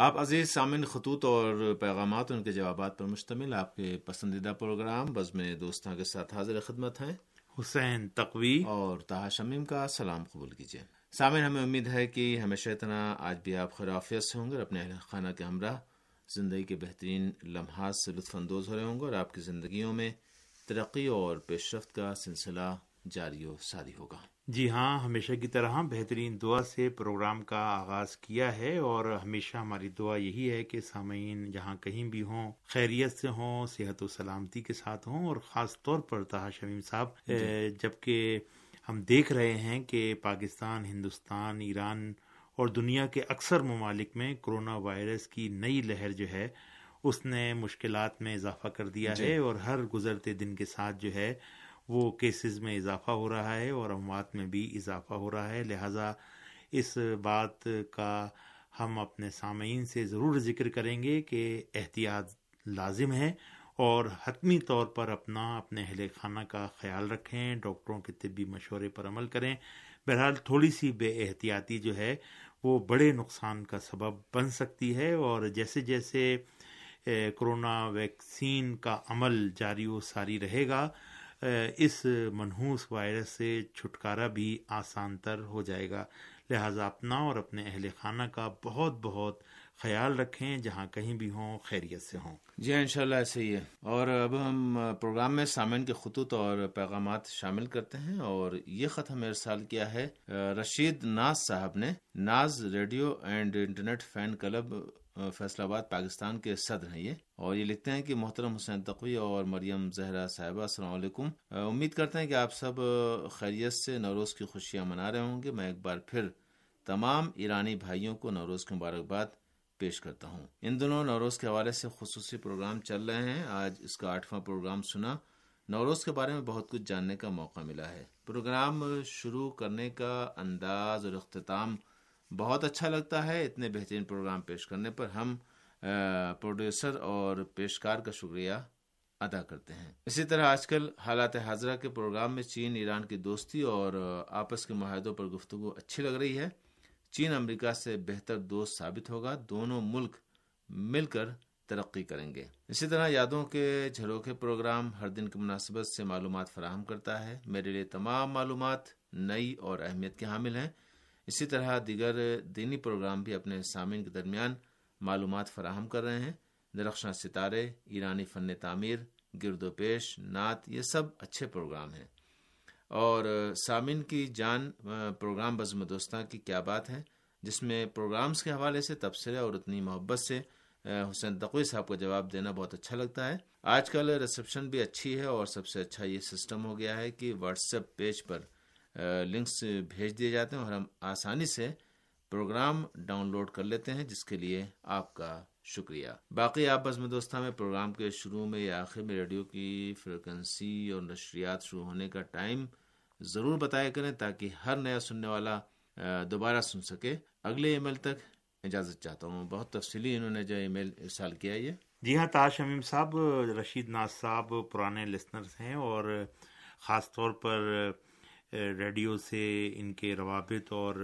آپ عزیز سامن خطوط اور پیغامات ان کے جوابات پر مشتمل آپ کے پسندیدہ پروگرام بزم دوستوں کے ساتھ حاضر خدمت ہیں۔ حسین تقوی۔ اور تاہا شمیم کا سلام قبول کیجیے۔ سامن ہمیں امید ہے کہ ہمیشہ اتنا آج بھی آپ خرافیت سے ہوں گے اور اپنے اہل خانہ کے ہمراہ زندگی کے بہترین لمحات سے لطف اندوز ہو رہے ہوں گے اور آپ کی زندگیوں میں ترقی اور پیش رفت کا سلسلہ جاری و ساری ہوگا۔ جی ہاں ہمیشہ کی طرح بہترین دعا سے پروگرام کا آغاز کیا ہے اور ہمیشہ ہماری دعا یہی ہے کہ سامعین جہاں کہیں بھی ہوں خیریت سے ہوں صحت و سلامتی کے ساتھ ہوں اور خاص طور پر تہا شمیم صاحب جی۔ جبکہ ہم دیکھ رہے ہیں کہ پاکستان ہندوستان ایران اور دنیا کے اکثر ممالک میں کرونا وائرس کی نئی لہر جو ہے اس نے مشکلات میں اضافہ کر دیا جی۔ ہے اور ہر گزرتے دن کے ساتھ جو ہے وہ کیسز میں اضافہ ہو رہا ہے اور اموات میں بھی اضافہ ہو رہا ہے۔ لہٰذا اس بات کا ہم اپنے سامعین سے ضرور ذکر کریں گے کہ احتیاط لازم ہے اور حتمی طور پر اپنا اپنے اہل خانہ کا خیال رکھیں، ڈاکٹروں کے طبی مشورے پر عمل کریں۔ بہرحال تھوڑی سی بے احتیاطی جو ہے وہ بڑے نقصان کا سبب بن سکتی ہے اور جیسے جیسے کرونا ویکسین کا عمل جاری و ساری رہے گا اس منحوس وائرس سے چھٹکارا بھی آسان تر ہو جائے گا۔ لہذا اپنا اور اپنے اہل خانہ کا بہت بہت خیال رکھیں، جہاں کہیں بھی ہوں، خیریت سے ہوں۔ جی ان شاء اللہ ایسے ہی ہے۔ اور اب ہم پروگرام میں سامعین کے خطوط اور پیغامات شامل کرتے ہیں۔ اور یہ خط ہمیں ارسال کیا ہے۔ رشید ناز صاحب نے، Naz radio and internet fan club Faisalabad Pakistan کے صدر ہیں یہ۔ اور یہ لکھتے ہیں کہ محترم حسین تقوی اور مریم زہرا صاحبہ، السلام علیکم۔ امید کرتے ہیں کہ آپ سب خیریت سے نوروز کی خوشیاں منا رہے ہوں گے۔ میں ایک بار پھر تمام ایرانی بھائیوں کو نوروز کی مبارکباد پیش کرتا ہوں۔ ان دنوں نوروز کے حوالے سے خصوصی پروگرام چل رہے ہیں۔ آج اس کا آٹھواں پروگرام سنا۔ نوروز کے بارے میں بہت کچھ جاننے کا موقع ملا ہے۔ پروگرام شروع کرنے کا انداز اور اختتام بہت اچھا لگتا ہے اتنے بہترین پروگرام پیش کرنے پر۔ ہم پروڈیوسر اور پیشکار کا شکریہ ادا کرتے ہیں۔ اسی طرح آج کل حالات حاضرہ کے پروگرام میں چین، ایران کی دوستی اور آپس کے معاہدوں پر گفتگو اچھی لگ رہی ہے۔ چین، امریکہ سے بہتر دوست ثابت ہوگا۔ دونوں ملک مل کر ترقی کریں گے۔ اسی طرح یادوں کے جھروکے پروگرام ہر دن کی مناسبت سے معلومات فراہم کرتا ہے۔ میرے لیے تمام معلومات نئی اور اہمیت کے حامل ہیں۔ اسی طرح دیگر دینی پروگرام بھی اپنے سامعین کے درمیان معلومات فراہم کر رہے ہیں۔ درخشاں ستارے، ایرانی فن تعمیر، گرد و پیش، نعت، یہ سب اچھے پروگرام ہیں۔ اور سامعین کی جان پروگرام بزم دوستاں کی کیا بات ہے؟ جس میں پروگرامز کے حوالے سے تبصرے اور اتنی محبت سے حسین تقوی صاحب کو جواب دینا بہت اچھا لگتا ہے۔ آج کل ریسپشن بھی اچھی ہے اور سب سے اچھا یہ سسٹم ہو گیا ہے کہ واٹس ایپ پیج پر لنکس بھیج دیے جاتے ہیں اور ہم آسانی سے پروگرام ڈاؤن لوڈ کر لیتے ہیں، جس کے لیے آپ کا شکریہ۔ باقی آپ بزم دوستہ میں پروگرام کے شروع میں یا آخر میں ریڈیو کی فریکوینسی اور نشریات شروع ہونے کا ٹائم ضرور بتایا کریں تاکہ ہر نیا سننے والا دوبارہ سن سکے۔ اگلے ای میل تک اجازت چاہتا ہوں۔ بہت تفصیلی انہوں نے جو ای میل ارسال کیا یہ۔ جی ہاں تاج شمیم صاحب، رشید ناز صاحب، پرانے لسنرز ہیں اور خاص طور پر ریڈیو سے ان کے روابط اور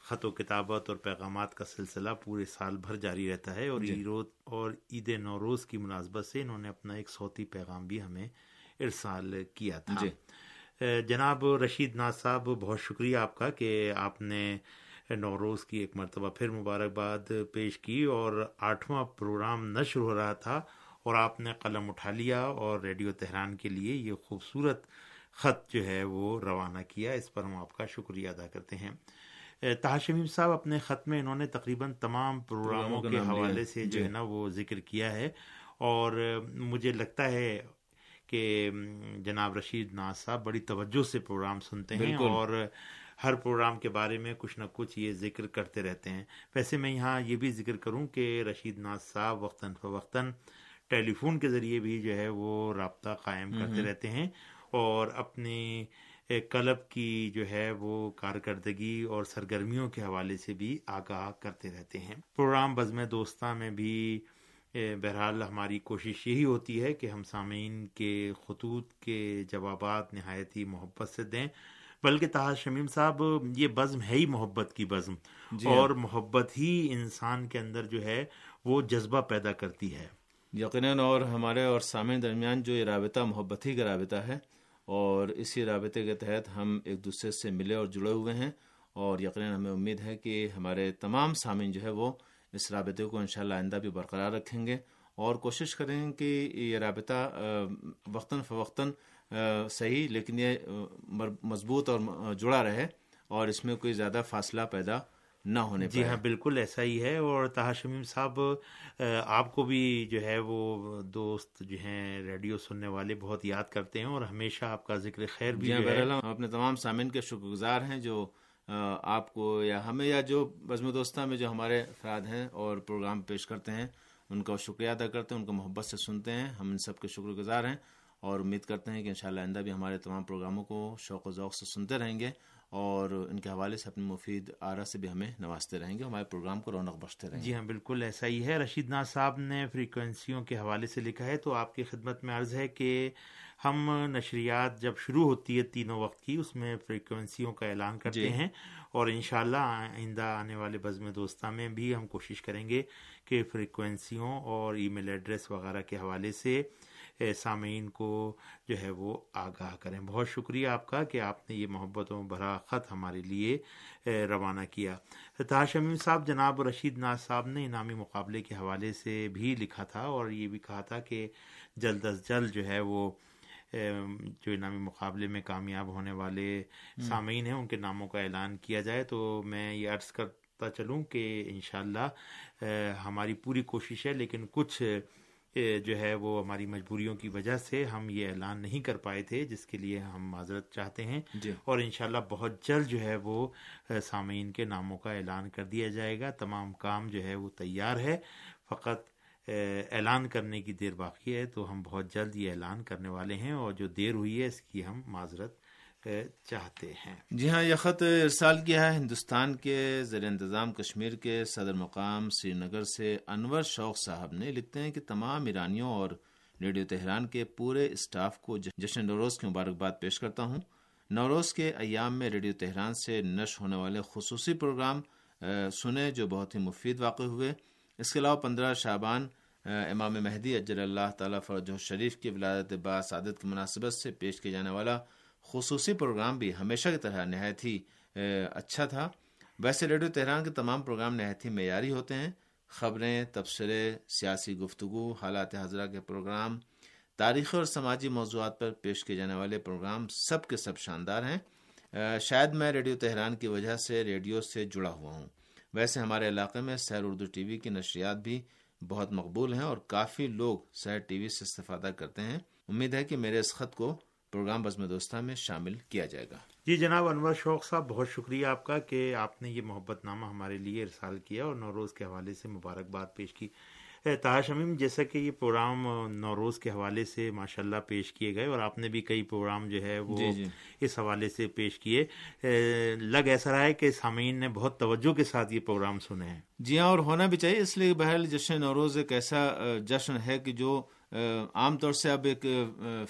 خط و کتابت اور پیغامات کا سلسلہ پورے سال بھر جاری رہتا ہے اور جی. اور عید نوروز کی مناسبت سے انہوں نے اپنا ایک صوتی پیغام بھی ہمیں ارسال کیا تھا جی. جناب رشید ناز صاحب بہت شکریہ آپ کا کہ آپ نے نوروز کی ایک مرتبہ پھر مبارکباد پیش کی اور آٹھواں پروگرام نشر ہو رہا تھا اور آپ نے قلم اٹھا لیا اور ریڈیو تہران کے لیے یہ خوبصورت خط جو ہے وہ روانہ کیا اس پر ہم آپ کا شکریہ ادا کرتے ہیں۔ تاشمیم صاحب اپنے خط میں انہوں نے تقریباً تمام پروگراموں کے حوالے سے جو جی۔ ہے نا وہ ذکر کیا ہے۔ اور مجھے لگتا ہے کہ جناب رشید ناز صاحب بڑی توجہ سے پروگرام سنتے ہیں اور ہر پروگرام کے بارے میں کچھ نہ کچھ یہ ذکر کرتے رہتے ہیں۔ ویسے میں یہاں یہ بھی ذکر کروں کہ رشید ناز صاحب وقتاً فوقتاً ٹیلی فون کے ذریعے بھی جو ہے وہ رابطہ قائم کرتے رہتے ہیں۔ اور اپنی کلب کی جو ہے وہ کارکردگی اور سرگرمیوں کے حوالے سے بھی آگاہ کرتے رہتے ہیں۔ پروگرام بزم دوستہ میں بھی بہرحال ہماری کوشش یہی ہوتی ہے کہ ہم سامعین کے خطوط کے جوابات نہایت ہی محبت سے دیں۔ بلکہ تاج شمیم صاحب یہ بزم ہے ہی محبت کی بزم۔ جی اور محبت ہی انسان کے اندر جو ہے وہ جذبہ پیدا کرتی ہے۔ یقیناً اور ہمارے اور سامع درمیان جو یہ رابطہ محبت ہی کا رابطہ ہے اور اسی رابطے کے تحت ہم ایک دوسرے سے ملے اور جڑے ہوئے ہیں اور یقیناً ہمیں امید ہے کہ ہمارے تمام سامعین جو ہے وہ اس رابطے کو انشاءاللہ آئندہ بھی برقرار رکھیں گے اور کوشش کریں گے کہ یہ رابطہ وقتاً فوقتاً صحیح لیکن یہ مضبوط اور جڑا رہے اور اس میں کوئی زیادہ فاصلہ پیدا نہ ہونے جی ہاں بالکل ایسا ہی ہے۔ اور تہا شمیم صاحب آپ کو بھی جو ہے وہ دوست جو ہیں ریڈیو سننے والے بہت یاد کرتے ہیں اور ہمیشہ آپ کا ذکر خیر بھی جی ہاں اپنے تمام سامعین کے شکر گزار ہیں جو آپ کو یا ہمیں یا جو بزم دوستہ میں جو ہمارے افراد ہیں اور پروگرام پیش کرتے ہیں ان کا شکریہ ادا کرتے ہیں ان کو محبت سے سنتے ہیں۔ ہم ان سب کے شکر گزار ہیں اور امید کرتے ہیں کہ انشاءاللہ آئندہ بھی ہمارے تمام پروگراموں کو شوق و ذوق سے سنتے رہیں گے۔ اور ان کے حوالے سے اپنی مفید آرا سے بھی ہمیں نوازتے رہیں گے ہمارے پروگرام کو رونق بخشتے رہیں گے جی ہاں بالکل ایسا ہی ہے رشید ناز صاحب نے فریکوینسیوں کے حوالے سے لکھا ہے تو آپ کی خدمت میں عرض ہے کہ ہم نشریات جب شروع ہوتی ہے تینوں وقت کی اس میں فریکوینسیوں کا اعلان کرتے جی. ہیں اور انشاءاللہ آئندہ آنے والے بزم دوستہ میں بھی ہم کوشش کریں گے کہ فریکوینسیوں اور ای میل ایڈریس وغیرہ کے حوالے سے سامعین کو جو ہے وہ آگاہ کریں۔ بہت شکریہ آپ کا کہ آپ نے یہ محبتوں بھرا خط ہمارے لیے روانہ کیا۔ تاش امیم صاحب جناب رشید ناز صاحب نے انعامی مقابلے کے حوالے سے بھی لکھا تھا اور یہ بھی کہا تھا کہ جلد از جلد جو ہے وہ جو انعامی مقابلے میں کامیاب ہونے والے سامعین ہیں ان کے ناموں کا اعلان کیا جائے تو میں یہ عرض کرتا چلوں کہ انشاءاللہ ہماری پوری کوشش ہے لیکن کچھ جو ہے وہ ہماری مجبوریوں کی وجہ سے ہم یہ اعلان نہیں کر پائے تھے جس کے لیے ہم معذرت چاہتے ہیں۔ جی۔ اور انشاءاللہ بہت جلد جو ہے وہ سامعین کے ناموں کا اعلان کر دیا جائے گا۔ تمام کام جو ہے وہ تیار ہے۔ فقط اعلان کرنے کی دیر باقی ہے تو ہم بہت جلد یہ اعلان کرنے والے ہیں۔ اور جو دیر ہوئی ہے اس کی ہم معذرت چاہتے ہیں۔ جی ہاں یہ خط ارسال کیا ہے ہندوستان کے زیر انتظام کشمیر کے صدر مقام سری نگر سے انور شوق صاحب نے لکھتے ہیں کہ تمام ایرانیوں اور ریڈیو تہران کے پورے اسٹاف کو جشن نوروز کی مبارکباد پیش کرتا ہوں۔ نوروز کے ایام میں ریڈیو تہران سے نش ہونے والے خصوصی پروگرام سنے جو بہت ہی مفید واقع ہوئے۔ اس کے علاوہ پندرہ شابان امام مہدی اجر اللہ تعالیٰ فرج شریف کی ولادت با سعادت کی مناسبت سے پیش کیا جانے والا خصوصی پروگرام بھی ہمیشہ کی طرح نہایت ہی اچھا تھا۔ ویسے ریڈیو تہران کے تمام پروگرام نہایت ہی معیاری ہوتے ہیں۔ خبریں، تبصرے، سیاسی گفتگو، حالات حاضرہ کے پروگرام، تاریخی اور سماجی موضوعات پر پیش کیے جانے والے پروگرام سب کے سب شاندار ہیں۔ شاید میں ریڈیو تہران کی وجہ سے ریڈیو سے جڑا ہوا ہوں۔ ویسے ہمارے علاقے میں سیر اردو ٹی وی کی نشریات بھی بہت مقبول ہیں اور کافی لوگ سیر ٹی وی سے استفادہ کرتے ہیں۔ امید ہے کہ میرے اس خط کو پروگرام بزم دوستہ میں شامل کیا جائے گا۔ جی جناب انور شوق صاحب بہت شکریہ آپ کا کہ آپ نے یہ محبت نامہ ہمارے لیے ارسال کیا اور نوروز کے حوالے سے مبارکباد پیش کی۔ تاش شمیم جیسا کہ یہ پروگرام نوروز کے حوالے سے ماشاء اللہ پیش کیے گئے اور آپ نے بھی کئی پروگرام جو ہے وہ جی جی۔ اس حوالے سے پیش کیے۔ لگ ایسا رہا ہے کہ سامعین نے بہت توجہ کے ساتھ یہ پروگرام سنے ہیں۔ جی ہاں اور ہونا بھی چاہیے۔ اس لیے بہرحال جشن نوروز ایک ایسا جشن ہے کہ جو عام طور سے اب ایک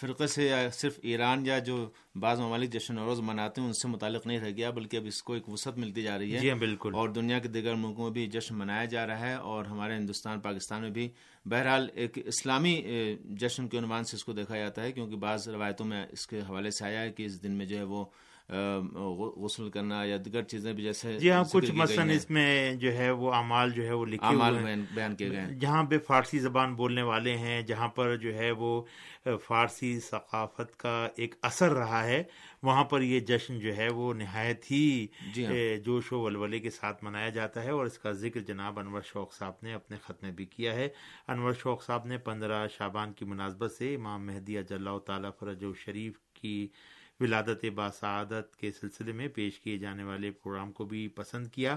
فرقے سے یا صرف ایران یا جو بعض ممالک جشن نوروز مناتے ہیں ان سے متعلق نہیں رہ گیا بلکہ اب اس کو ایک وسعت ملتی جا رہی ہے۔ جی بالکل۔ اور دنیا کے دیگر ملکوں میں بھی جشن منایا جا رہا ہے اور ہمارے ہندوستان پاکستان میں بھی۔ بہرحال ایک اسلامی جشن کے عنوان سے اس کو دیکھا جاتا ہے کیونکہ بعض روایتوں میں اس کے حوالے سے آیا ہے کہ اس دن میں جو ہے وہ غسل کرنا یا دیگر چیزیں بھی جیسے جی ہاں کچھ مثلاً اس میں جو ہے وہ اعمال جو ہے وہ لکھے ہوئے بیان کیے گئے جہاں پہ فارسی زبان بولنے والے ہیں جہاں پر جو ہے وہ فارسی ثقافت کا ایک اثر رہا ہے وہاں پر یہ جشن جو ہے وہ نہایت ہی جی ہاں۔ جوش و ولولے کے ساتھ منایا جاتا ہے اور اس کا ذکر جناب انور شوق صاحب نے اپنے خط میں بھی کیا ہے۔ انور شوق صاحب نے پندرہ شابان کی مناسبت سے امام مہدی اجلاء تعالیٰ فرج و شریف کی ولادت باسعادت کے سلسلے میں پیش کیے جانے والے پروگرام کو بھی پسند کیا۔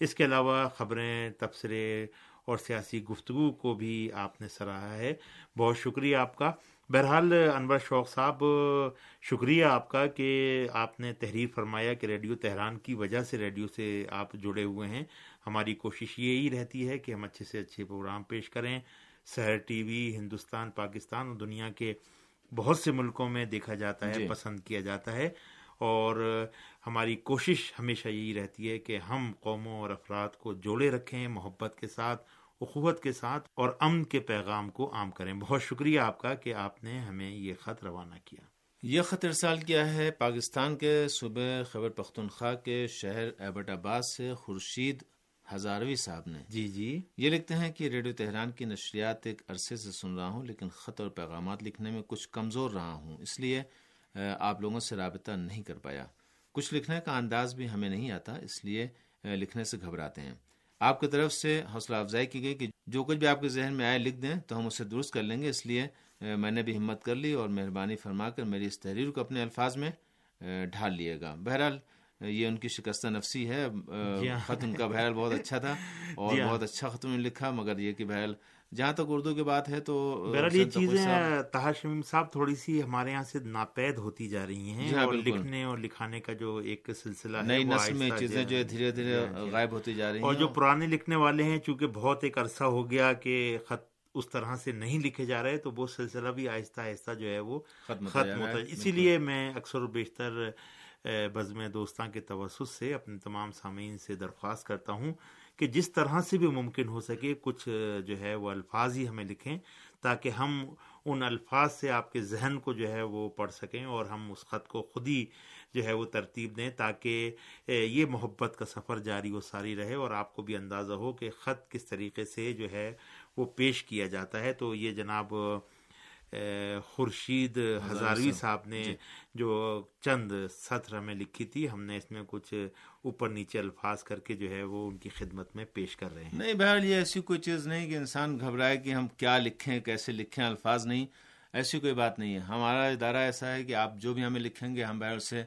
اس کے علاوہ خبریں، تبصرے اور سیاسی گفتگو کو بھی آپ نے سراہا ہے۔ بہت شکریہ آپ کا۔ بہرحال، انور شوق صاحب، شکریہ آپ کا کہ آپ نے تحریر فرمایا کہ ریڈیو تہران کی وجہ سے ریڈیو سے آپ جڑے ہوئے ہیں۔ ہماری کوشش یہی رہتی ہے کہ ہم اچھے سے اچھے پروگرام پیش کریں۔ سحر ٹی وی، ہندوستان، پاکستان اور دنیا کے بہت سے ملکوں میں دیکھا جاتا ہے جی۔ پسند کیا جاتا ہے۔ اور ہماری کوشش ہمیشہ یہی رہتی ہے کہ ہم قوموں اور افراد کو جوڑے رکھیں محبت کے ساتھ اخوت کے ساتھ اور امن کے پیغام کو عام کریں۔ بہت شکریہ آپ کا کہ آپ نے ہمیں یہ خط روانہ کیا۔ یہ خط ارسال کیا ہے پاکستان کے صوبے خیبر پختونخوا کے شہر ایبٹ آباد سے خورشید ہزاروی صاحب نے۔ جی جی۔ یہ لکھتے ہیں کہ ریڈیو تہران کی نشریات ایک عرصے سے سن رہا ہوں لیکن خط اور پیغامات لکھنے میں کچھ کمزور رہا ہوں اس لیے آپ لوگوں سے رابطہ نہیں کر پایا۔ کچھ لکھنے کا انداز بھی ہمیں نہیں آتا اس لیے لکھنے سے گھبراتے ہیں۔ آپ کی طرف سے حوصلہ افزائی کی گئی کہ جو کچھ بھی آپ کے ذہن میں آئے لکھ دیں تو ہم اسے درست کر لیں گے اس لیے میں نے بھی ہمت کر لی اور مہربانی فرما کر میری اس تحریر کو اپنے الفاظ میں ڈھال لیے گا۔ بہرحال یہ ان کی شکستہ نفسی ہے جی ہاں۔ خط ان کا بہرحال بہت اچھا تھا اور جی ہاں۔ بہت اچھا خط نے لکھا مگر یہ کہ بہرحال جہاں تک اردو کی بات ہے تو بہرحال یہ چیزیں تہا شمیم صاحب تھوڑی سی ہمارے یہاں سے ناپید ہوتی جا رہی ہیں جی ہاں، اور لکھنے اور لکھانے کا جو ایک سلسلہ نئی نسل میں چیزیں جو دھیرے دھیرے غائب ہوتی جا رہی ہیں۔ اور جو پرانے لکھنے والے ہیں چونکہ بہت ایک عرصہ ہو گیا کہ خط اس طرح سے نہیں لکھے جا رہے تو وہ سلسلہ بھی آہستہ آہستہ جو ہے وہ ختم ہوتا ہے۔ اسی لیے میں اکثر و بیشتر بزم دوستاں کے توسط سے اپنے تمام سامعین سے درخواست کرتا ہوں کہ جس طرح سے بھی ممکن ہو سکے کچھ جو ہے، وہ الفاظ ہی ہمیں لکھیں تاکہ ہم ان الفاظ سے آپ کے ذہن کو جو ہے وہ پڑھ سکیں اور ہم اس خط کو خود ہی جو ہے وہ ترتیب دیں تاکہ یہ محبت کا سفر جاری و ساری رہے اور آپ کو بھی اندازہ ہو کہ خط کس طریقے سے جو ہے وہ پیش کیا جاتا ہے۔ تو یہ جناب خورشید ہزاروی صاحب نے جی۔ جو چند سطر ہمیں لکھی تھی ہم نے اس میں کچھ اوپر نیچے الفاظ کر کے جو ہے وہ ان کی خدمت میں پیش کر رہے ہیں نہیں بہرحال یہ ایسی کوئی چیز نہیں کہ انسان گھبرائے کہ ہم کیا لکھیں کیسے لکھیں الفاظ نہیں ایسی کوئی بات نہیں ہے۔ ہمارا ادارہ ایسا ہے کہ آپ جو بھی ہمیں لکھیں گے، ہم بہرحال سے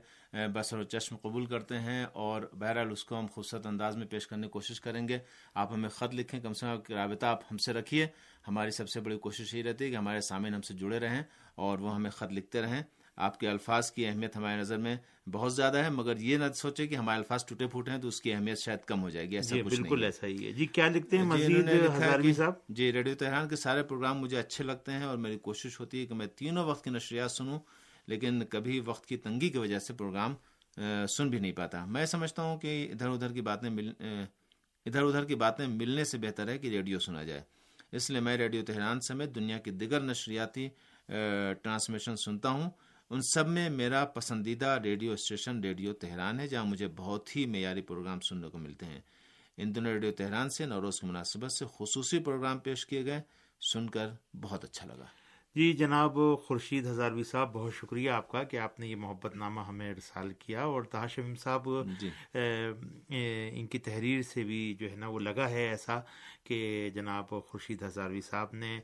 بسر و چشم قبول کرتے ہیں اور بہرحال اس کو ہم خوبصورت انداز میں پیش کرنے کی کوشش کریں گے۔ آپ ہمیں خط لکھیں، کم سے کم رابطہ آپ ہم سے رکھیے۔ ہماری سب سے بڑی کوشش یہ رہتی ہے کہ ہمارے سامعین ہم سے جڑے رہیں اور وہ ہمیں خط لکھتے رہیں۔ آپ کے الفاظ کی اہمیت ہماری نظر میں بہت زیادہ ہے مگر یہ نہ سوچے کہ ہمارے الفاظ ٹوٹے پھوٹے ہیں تو اس کی اہمیت شاید کم ہو جائے گی ایسا جی بالکل ایسا ہی ہے۔ جی کیا لکھتے ہیں جی، مزید صاحب؟ جی ریڈیو تہران کے سارے پروگرام مجھے اچھے لگتے ہیں اور میری کوشش ہوتی ہے کہ میں تینوں وقت کی نشریات سنوں لیکن کبھی وقت کی تنگی کی وجہ سے پروگرام سن بھی نہیں پاتا۔ میں سمجھتا ہوں کہ ادھر ادھر کی باتیں مل ادھر ادھر کی باتیں ملنے سے بہتر ہے کہ ریڈیو سنا جائے۔ اس لیے میں ریڈیو تہران سمیت دنیا کی دیگر نشریاتی ٹرانسمیشن سنتا ہوں۔ ان سب میں میرا پسندیدہ ریڈیو اسٹیشن ریڈیو تہران ہے جہاں مجھے بہت ہی معیاری پروگرام سننے کو ملتے ہیں۔ ان دونوں ریڈیو تہران سے نوروز کی مناسبت سے خصوصی پروگرام پیش کیے گئے۔ سن کر بہت اچھا لگا۔ جی جناب خورشید ہزاروی صاحب بہت شکریہ آپ کا کہ آپ نے یہ محبت نامہ ہمیں ارسال کیا اور تاشم صاحب جی۔ ان کی تحریر سے بھی جو ہے نا وہ لگا ہے ایسا کہ جناب خورشید ہزاروی صاحب نے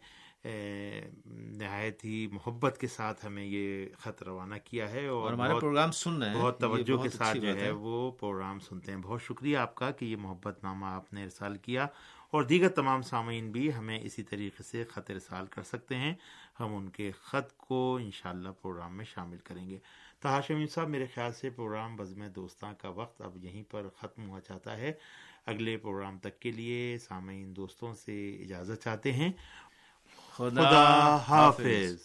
نہایت ہی محبت کے ساتھ ہمیں یہ خط روانہ کیا ہے اور ہمارا پروگرام سن رہے ہیں۔ بہت توجہ کے ساتھ جو ہے وہ پروگرام سنتے ہیں۔ بہت شکریہ آپ کا کہ یہ محبت نامہ آپ نے ارسال کیا۔ اور دیگر تمام سامعین بھی ہمیں اسی طریقے سے خط ارسال کر سکتے ہیں۔ ہم ان کے خط کو انشاءاللہ پروگرام میں شامل کریں گے۔ تحاشمین صاحب میرے خیال سے پروگرام بزم دوستاں کا وقت اب یہیں پر ختم ہوا چاہتا ہے۔ اگلے پروگرام تک کے لیے سامعین دوستوں سے اجازت چاہتے ہیں۔ خدا حافظ.